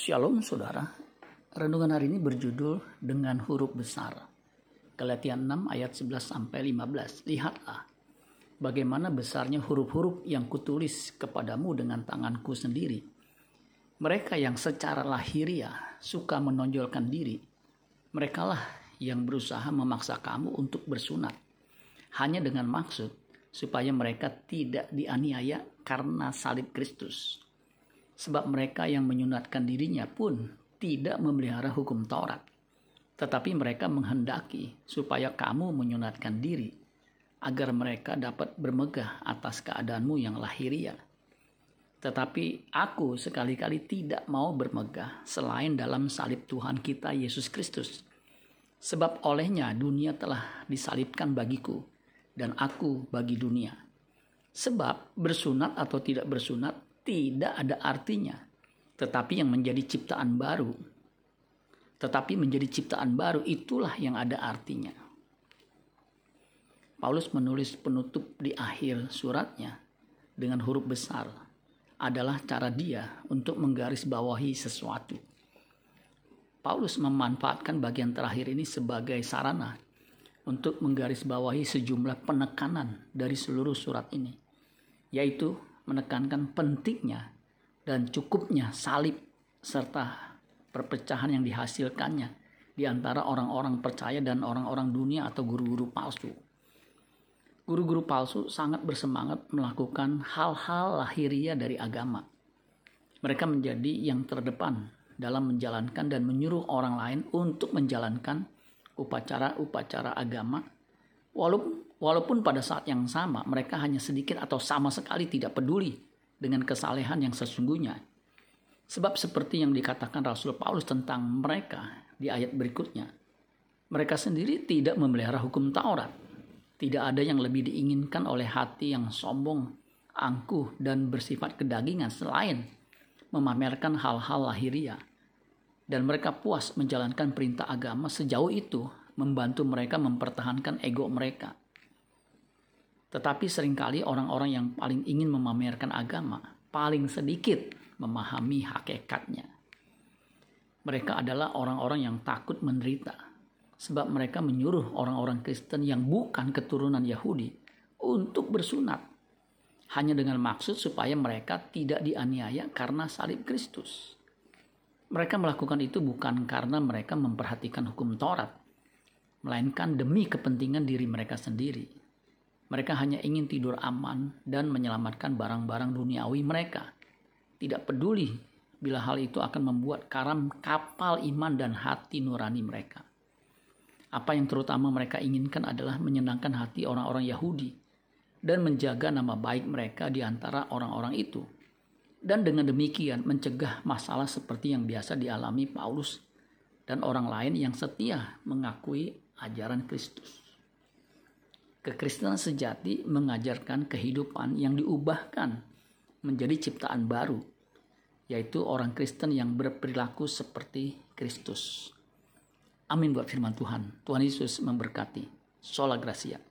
Shalom saudara, renungan hari ini berjudul dengan huruf besar. Kelatihan 6 ayat 11 sampai 15. Lihatlah bagaimana besarnya huruf-huruf yang kutulis kepadamu dengan tanganku sendiri. Mereka yang secara lahiriah suka menonjolkan diri, merekalah yang berusaha memaksa kamu untuk bersunat. Hanya dengan maksud supaya mereka tidak dianiaya karena salib Kristus sebab mereka yang menyunatkan dirinya pun tidak memelihara hukum Taurat. Tetapi mereka menghendaki supaya kamu menyunatkan diri, agar mereka dapat bermegah atas keadaanmu yang lahiriah. Tetapi aku sekali-kali tidak mau bermegah selain dalam salib Tuhan kita Yesus Kristus. Sebab olehnya dunia telah disalibkan bagiku, dan aku bagi dunia. Sebab bersunat atau tidak bersunat tidak ada artinya. Tetapi yang menjadi ciptaan baru, tetapi menjadi ciptaan baru itulah yang ada artinya. Paulus menulis penutup di akhir suratnya dengan huruf besar adalah cara dia untuk menggarisbawahi sesuatu. Paulus memanfaatkan bagian terakhir ini sebagai sarana untuk menggarisbawahi sejumlah penekanan dari seluruh surat ini, yaitu menekankan pentingnya dan cukupnya salib serta perpecahan yang dihasilkannya di antara orang-orang percaya dan orang-orang dunia atau guru-guru palsu. Guru-guru palsu sangat bersemangat melakukan hal-hal lahiriah dari agama. Mereka menjadi yang terdepan dalam menjalankan dan menyuruh orang lain untuk menjalankan upacara-upacara agama walaupun pada saat yang sama mereka hanya sedikit atau sama sekali tidak peduli dengan kesalehan yang sesungguhnya. Sebab seperti yang dikatakan Rasul Paulus tentang mereka di ayat berikutnya. Mereka sendiri tidak memelihara hukum Taurat. Tidak ada yang lebih diinginkan oleh hati yang sombong, angkuh, dan bersifat kedagingan selain memamerkan hal-hal lahiriah. Dan mereka puas menjalankan perintah agama sejauh itu membantu mereka mempertahankan ego mereka tetapi sering kali orang-orang yang paling ingin memamerkan agama paling sedikit memahami hakikatnya. Mereka adalah orang-orang yang takut menderita sebab mereka menyuruh orang-orang Kristen yang bukan keturunan Yahudi untuk bersunat hanya dengan maksud supaya mereka tidak dianiaya karena salib Kristus. Mereka melakukan itu bukan karena mereka memperhatikan hukum Taurat, melainkan demi kepentingan diri mereka sendiri. Mereka hanya ingin tidur aman dan menyelamatkan barang-barang duniawi mereka. Tidak peduli bila hal itu akan membuat karam kapal iman dan hati nurani mereka. Apa yang terutama mereka inginkan adalah menyenangkan hati orang-orang Yahudi dan menjaga nama baik mereka di antara orang-orang itu. Dan dengan demikian mencegah masalah seperti yang biasa dialami Paulus dan orang lain yang setia mengakui ajaran Kristus. Kekristenan sejati mengajarkan kehidupan yang diubahkan menjadi ciptaan baru, yaitu orang Kristen yang berperilaku seperti Kristus. Amin buat firman Tuhan. Tuhan Yesus memberkati. Sola Gracia.